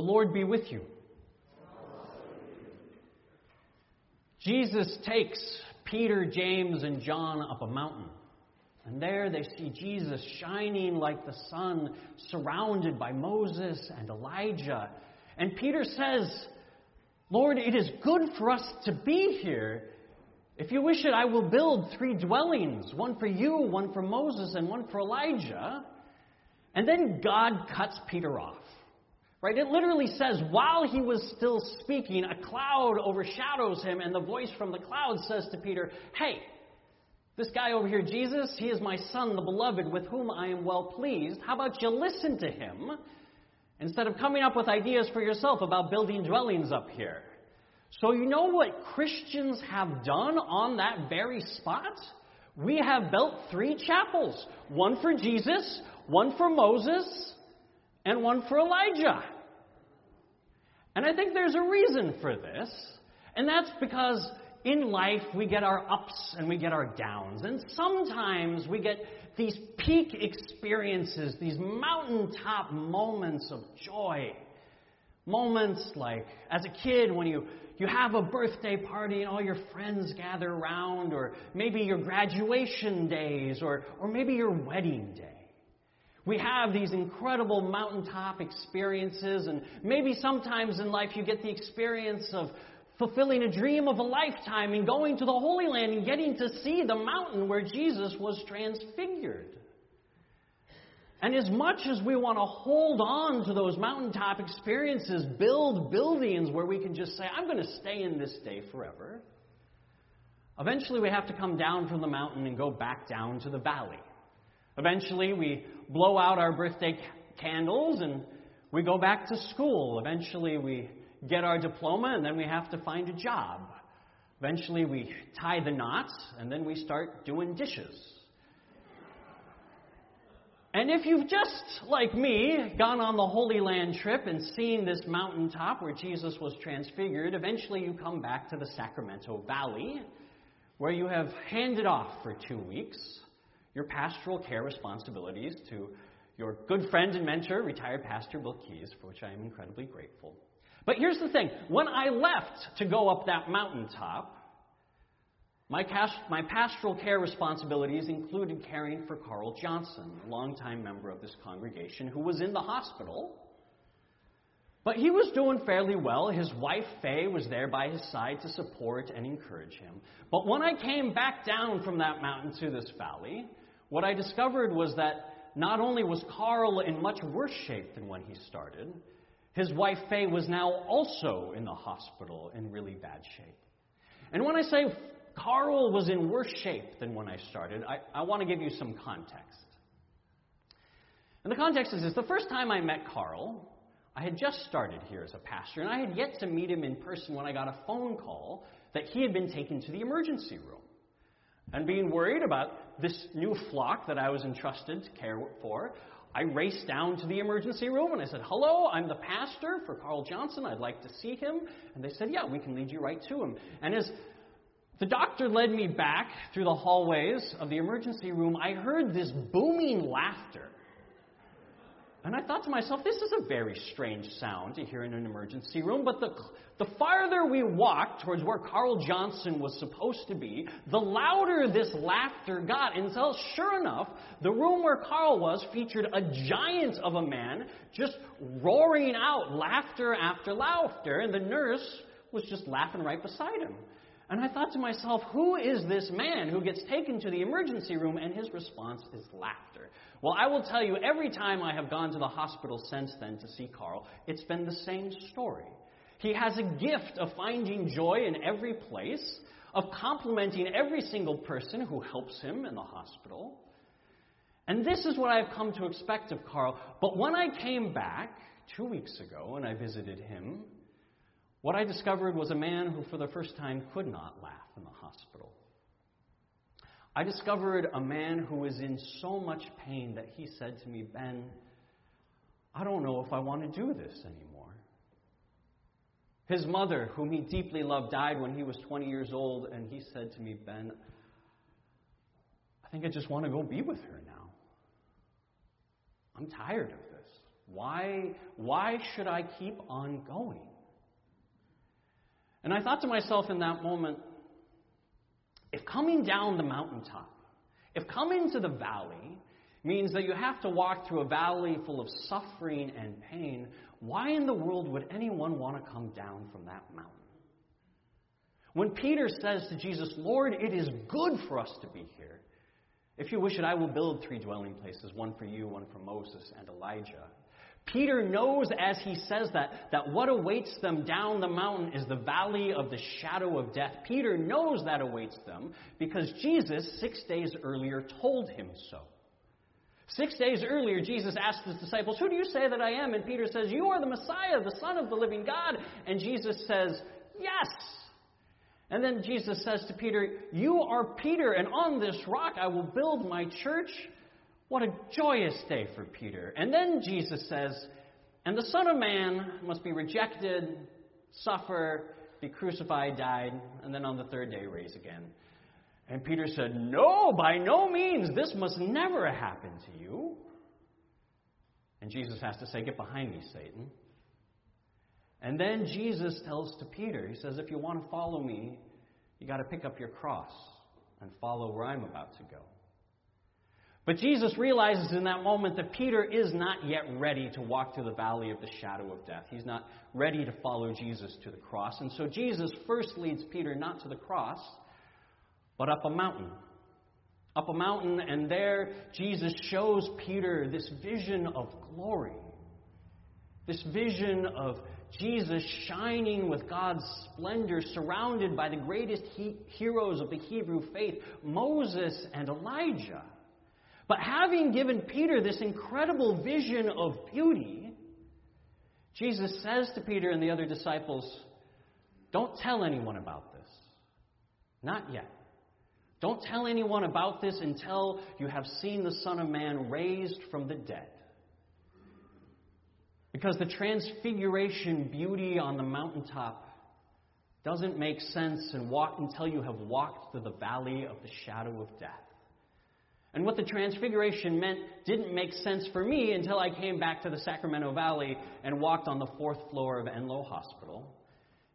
The Lord be with you. Jesus takes Peter, James, and John up a mountain. And there they see Jesus shining like the sun, surrounded by Moses and Elijah. And Peter says, Lord, it is good for us to be here. If you wish it, I will build three dwellings one for you, one for Moses, and one for Elijah. And then God cuts Peter off. Right? It literally says, while he was still speaking, a cloud overshadows him, and the voice from the cloud says to Peter, Hey, this guy over here, Jesus, he is my son, the beloved, with whom I am well pleased. How about you listen to him instead of coming up with ideas for yourself about building dwellings up here? So, you know what Christians have done on that very spot? We have built three chapels one for Jesus, one for Moses, and one for Elijah. And I think there's a reason for this, and that's because in life we get our ups and we get our downs, and sometimes we get these peak experiences, these mountaintop moments of joy. Moments like as a kid when you, you have a birthday party and all your friends gather around, or maybe your graduation days, or, or maybe your wedding day. We have these incredible mountaintop experiences, and maybe sometimes in life you get the experience of fulfilling a dream of a lifetime and going to the Holy Land and getting to see the mountain where Jesus was transfigured. And as much as we want to hold on to those mountaintop experiences, build buildings where we can just say, I'm going to stay in this day forever, eventually we have to come down from the mountain and go back down to the valley. Eventually, we blow out our birthday candles and we go back to school. Eventually, we get our diploma and then we have to find a job. Eventually, we tie the knots and then we start doing dishes. And if you've just, like me, gone on the Holy Land trip and seen this mountaintop where Jesus was transfigured, eventually you come back to the Sacramento Valley, where you have handed off for two weeks your pastoral care responsibilities to your good friend and mentor, retired Pastor Bill Keys, for which I am incredibly grateful. But here's the thing when I left to go up that mountaintop, my, cast, my pastoral care responsibilities included caring for Carl Johnson, a longtime member of this congregation who was in the hospital. But he was doing fairly well. His wife, Faye, was there by his side to support and encourage him. But when I came back down from that mountain to this valley, what I discovered was that not only was Carl in much worse shape than when he started, his wife Faye was now also in the hospital in really bad shape. And when I say Carl was in worse shape than when I started, I, I want to give you some context. And the context is this the first time I met Carl, I had just started here as a pastor, and I had yet to meet him in person when I got a phone call that he had been taken to the emergency room. And being worried about this new flock that I was entrusted to care for, I raced down to the emergency room and I said, Hello, I'm the pastor for Carl Johnson. I'd like to see him. And they said, Yeah, we can lead you right to him. And as the doctor led me back through the hallways of the emergency room, I heard this booming laughter. And I thought to myself, this is a very strange sound to hear in an emergency room. But the, the farther we walked towards where Carl Johnson was supposed to be, the louder this laughter got. Until, sure enough, the room where Carl was featured a giant of a man just roaring out laughter after laughter. And the nurse was just laughing right beside him. And I thought to myself, who is this man who gets taken to the emergency room and his response is laughter? Well, I will tell you, every time I have gone to the hospital since then to see Carl, it's been the same story. He has a gift of finding joy in every place, of complimenting every single person who helps him in the hospital. And this is what I've come to expect of Carl. But when I came back two weeks ago and I visited him, what I discovered was a man who, for the first time, could not laugh in the hospital. I discovered a man who was in so much pain that he said to me, Ben, I don't know if I want to do this anymore. His mother, whom he deeply loved, died when he was 20 years old, and he said to me, Ben, I think I just want to go be with her now. I'm tired of this. Why, why should I keep on going? And I thought to myself in that moment, if coming down the mountaintop, if coming to the valley means that you have to walk through a valley full of suffering and pain, why in the world would anyone want to come down from that mountain? When Peter says to Jesus, Lord, it is good for us to be here. If you wish it, I will build three dwelling places one for you, one for Moses and Elijah. Peter knows as he says that, that what awaits them down the mountain is the valley of the shadow of death. Peter knows that awaits them because Jesus, six days earlier, told him so. Six days earlier, Jesus asked his disciples, Who do you say that I am? And Peter says, You are the Messiah, the Son of the living God. And Jesus says, Yes. And then Jesus says to Peter, You are Peter, and on this rock I will build my church. What a joyous day for Peter. And then Jesus says, And the Son of Man must be rejected, suffer, be crucified, died, and then on the third day raise again. And Peter said, No, by no means. This must never happen to you. And Jesus has to say, Get behind me, Satan. And then Jesus tells to Peter, He says, If you want to follow me, you got to pick up your cross and follow where I'm about to go. But Jesus realizes in that moment that Peter is not yet ready to walk through the valley of the shadow of death. He's not ready to follow Jesus to the cross. And so Jesus first leads Peter not to the cross, but up a mountain. Up a mountain, and there Jesus shows Peter this vision of glory. This vision of Jesus shining with God's splendor, surrounded by the greatest he- heroes of the Hebrew faith, Moses and Elijah. But having given Peter this incredible vision of beauty, Jesus says to Peter and the other disciples, Don't tell anyone about this. Not yet. Don't tell anyone about this until you have seen the Son of Man raised from the dead. Because the transfiguration beauty on the mountaintop doesn't make sense and walk until you have walked through the valley of the shadow of death. And what the transfiguration meant didn't make sense for me until I came back to the Sacramento Valley and walked on the fourth floor of Enloe Hospital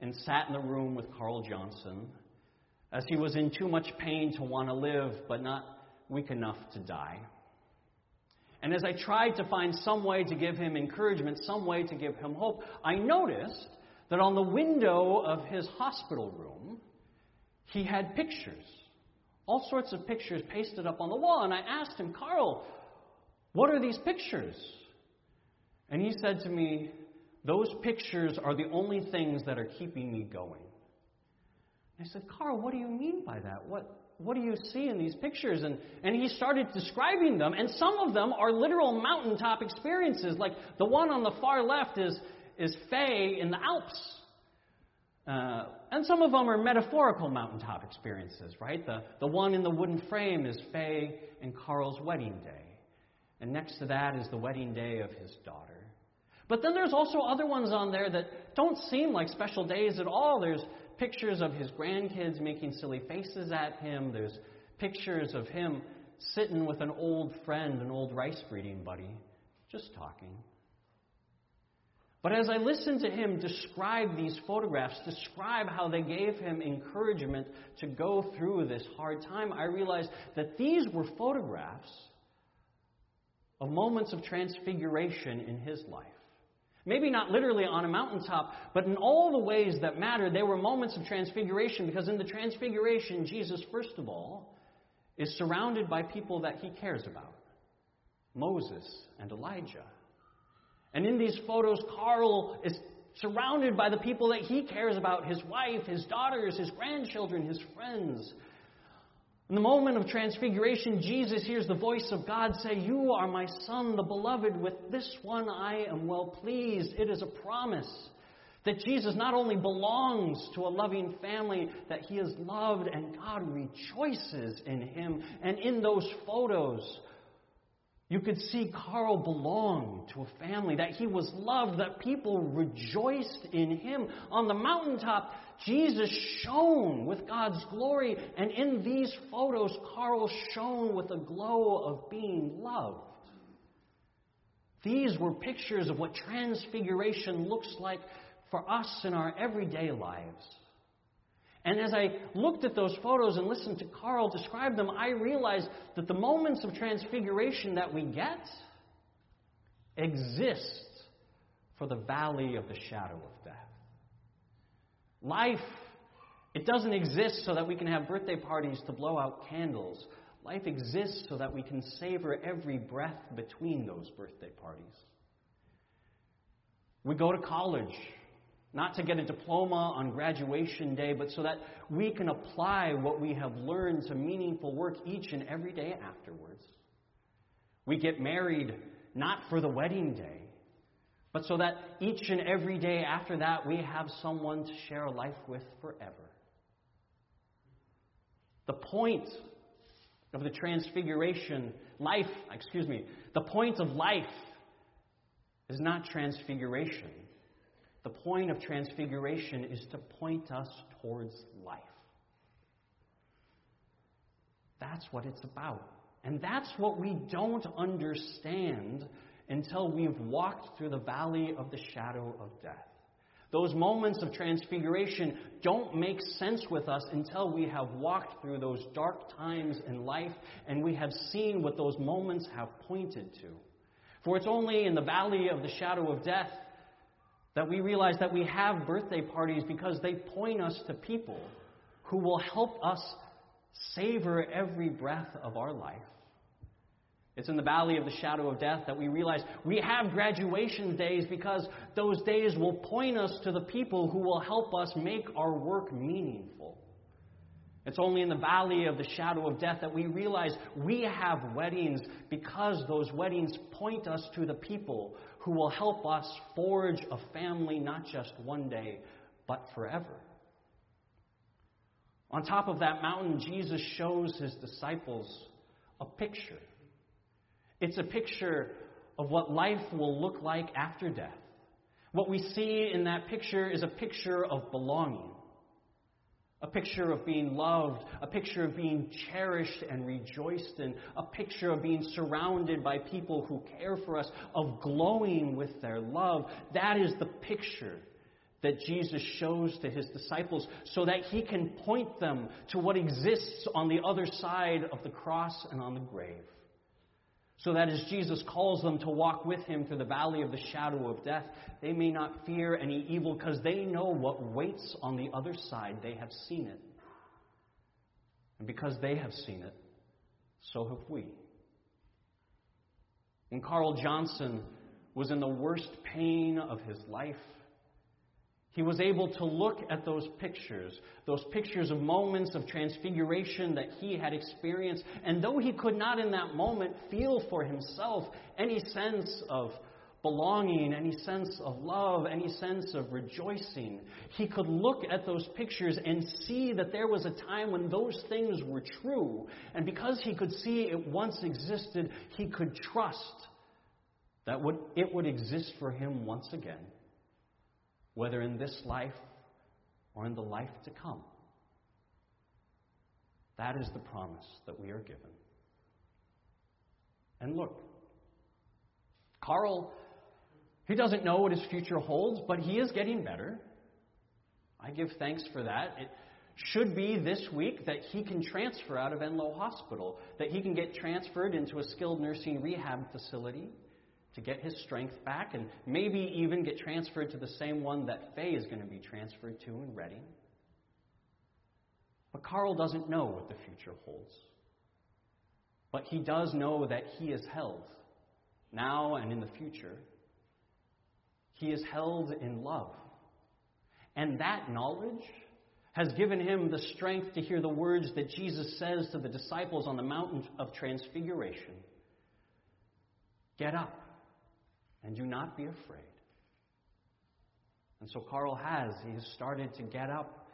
and sat in the room with Carl Johnson as he was in too much pain to want to live, but not weak enough to die. And as I tried to find some way to give him encouragement, some way to give him hope, I noticed that on the window of his hospital room, he had pictures. All sorts of pictures pasted up on the wall. And I asked him, Carl, what are these pictures? And he said to me, Those pictures are the only things that are keeping me going. I said, Carl, what do you mean by that? What, what do you see in these pictures? And, and he started describing them, and some of them are literal mountaintop experiences. Like the one on the far left is, is Faye in the Alps. Uh, and some of them are metaphorical mountaintop experiences, right? The, the one in the wooden frame is Faye and Carl's wedding day. And next to that is the wedding day of his daughter. But then there's also other ones on there that don't seem like special days at all. There's pictures of his grandkids making silly faces at him. There's pictures of him sitting with an old friend, an old rice breeding buddy, just talking. But as I listened to him describe these photographs, describe how they gave him encouragement to go through this hard time, I realized that these were photographs of moments of transfiguration in his life. Maybe not literally on a mountaintop, but in all the ways that matter, there were moments of transfiguration because in the transfiguration, Jesus, first of all, is surrounded by people that he cares about Moses and Elijah. And in these photos, Carl is surrounded by the people that he cares about his wife, his daughters, his grandchildren, his friends. In the moment of transfiguration, Jesus hears the voice of God say, You are my Son, the beloved. With this one I am well pleased. It is a promise that Jesus not only belongs to a loving family, that he is loved and God rejoices in him. And in those photos, you could see Carl belonged to a family, that he was loved, that people rejoiced in him. On the mountaintop, Jesus shone with God's glory, and in these photos, Carl shone with a glow of being loved. These were pictures of what transfiguration looks like for us in our everyday lives. And as I looked at those photos and listened to Carl describe them, I realized that the moments of transfiguration that we get exist for the valley of the shadow of death. Life, it doesn't exist so that we can have birthday parties to blow out candles. Life exists so that we can savor every breath between those birthday parties. We go to college not to get a diploma on graduation day, but so that we can apply what we have learned to meaningful work each and every day afterwards. We get married not for the wedding day, but so that each and every day after that we have someone to share a life with forever. The point of the transfiguration, life, excuse me, the point of life is not transfiguration. The point of transfiguration is to point us towards life. That's what it's about. And that's what we don't understand until we've walked through the valley of the shadow of death. Those moments of transfiguration don't make sense with us until we have walked through those dark times in life and we have seen what those moments have pointed to. For it's only in the valley of the shadow of death that we realize that we have birthday parties because they point us to people who will help us savor every breath of our life it's in the valley of the shadow of death that we realize we have graduation days because those days will point us to the people who will help us make our work meaningful. It's only in the valley of the shadow of death that we realize we have weddings because those weddings point us to the people who will help us forge a family not just one day, but forever. On top of that mountain, Jesus shows his disciples a picture it's a picture of what life will look like after death. What we see in that picture is a picture of belonging, a picture of being loved, a picture of being cherished and rejoiced in, a picture of being surrounded by people who care for us, of glowing with their love. That is the picture that Jesus shows to his disciples so that he can point them to what exists on the other side of the cross and on the grave so that as Jesus calls them to walk with him through the valley of the shadow of death, they may not fear any evil because they know what waits on the other side. They have seen it. And because they have seen it, so have we. When Carl Johnson was in the worst pain of his life, he was able to look at those pictures, those pictures of moments of transfiguration that he had experienced, and though he could not in that moment feel for himself any sense of belonging, any sense of love, any sense of rejoicing, he could look at those pictures and see that there was a time when those things were true. And because he could see it once existed, he could trust that it would exist for him once again whether in this life or in the life to come. That is the promise that we are given. And look, Carl, he doesn't know what his future holds, but he is getting better. I give thanks for that. It should be this week that he can transfer out of Enloe Hospital, that he can get transferred into a skilled nursing rehab facility to get his strength back and maybe even get transferred to the same one that Faye is going to be transferred to in Redding. But Carl doesn't know what the future holds. But he does know that he is held, now and in the future. He is held in love. And that knowledge has given him the strength to hear the words that Jesus says to the disciples on the mountain of transfiguration Get up and do not be afraid. And so Carl has. He has started to get up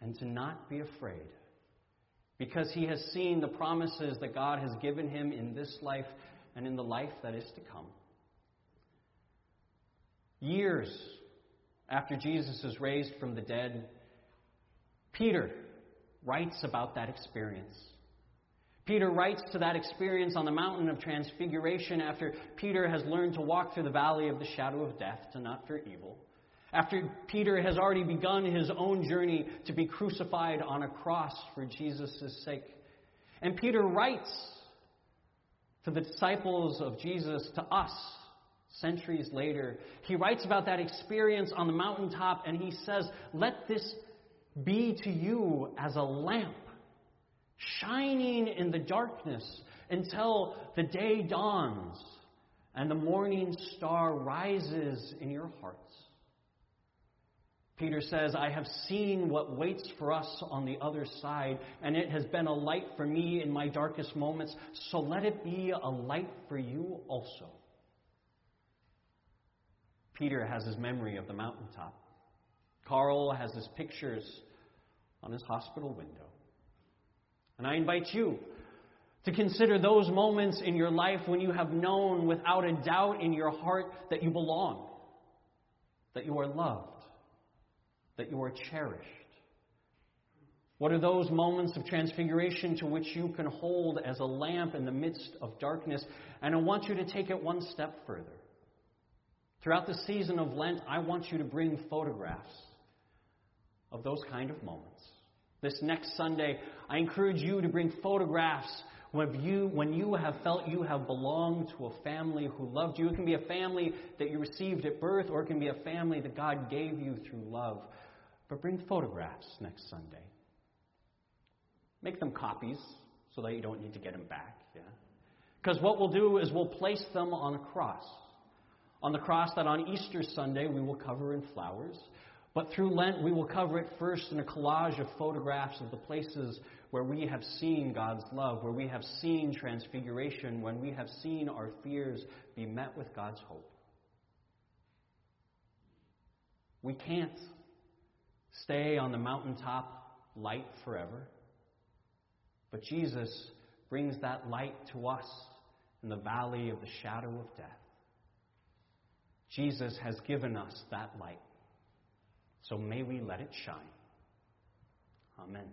and to not be afraid because he has seen the promises that God has given him in this life and in the life that is to come. Years after Jesus is raised from the dead, Peter writes about that experience. Peter writes to that experience on the mountain of transfiguration after Peter has learned to walk through the valley of the shadow of death to not fear evil. After Peter has already begun his own journey to be crucified on a cross for Jesus' sake. And Peter writes to the disciples of Jesus, to us, centuries later. He writes about that experience on the mountaintop and he says, Let this be to you as a lamp shining in the darkness until the day dawns and the morning star rises in your hearts. Peter says, I have seen what waits for us on the other side, and it has been a light for me in my darkest moments, so let it be a light for you also. Peter has his memory of the mountaintop. Carl has his pictures on his hospital window. And I invite you to consider those moments in your life when you have known without a doubt in your heart that you belong, that you are loved, that you are cherished. What are those moments of transfiguration to which you can hold as a lamp in the midst of darkness? And I want you to take it one step further. Throughout the season of Lent, I want you to bring photographs of those kind of moments. This next Sunday, I encourage you to bring photographs when you, when you have felt you have belonged to a family who loved you. It can be a family that you received at birth, or it can be a family that God gave you through love. But bring photographs next Sunday. Make them copies so that you don't need to get them back. Yeah? Because what we'll do is we'll place them on a cross. On the cross that on Easter Sunday we will cover in flowers. But through Lent, we will cover it first in a collage of photographs of the places where we have seen God's love, where we have seen transfiguration, when we have seen our fears be met with God's hope. We can't stay on the mountaintop light forever, but Jesus brings that light to us in the valley of the shadow of death. Jesus has given us that light. So may we let it shine. Amen.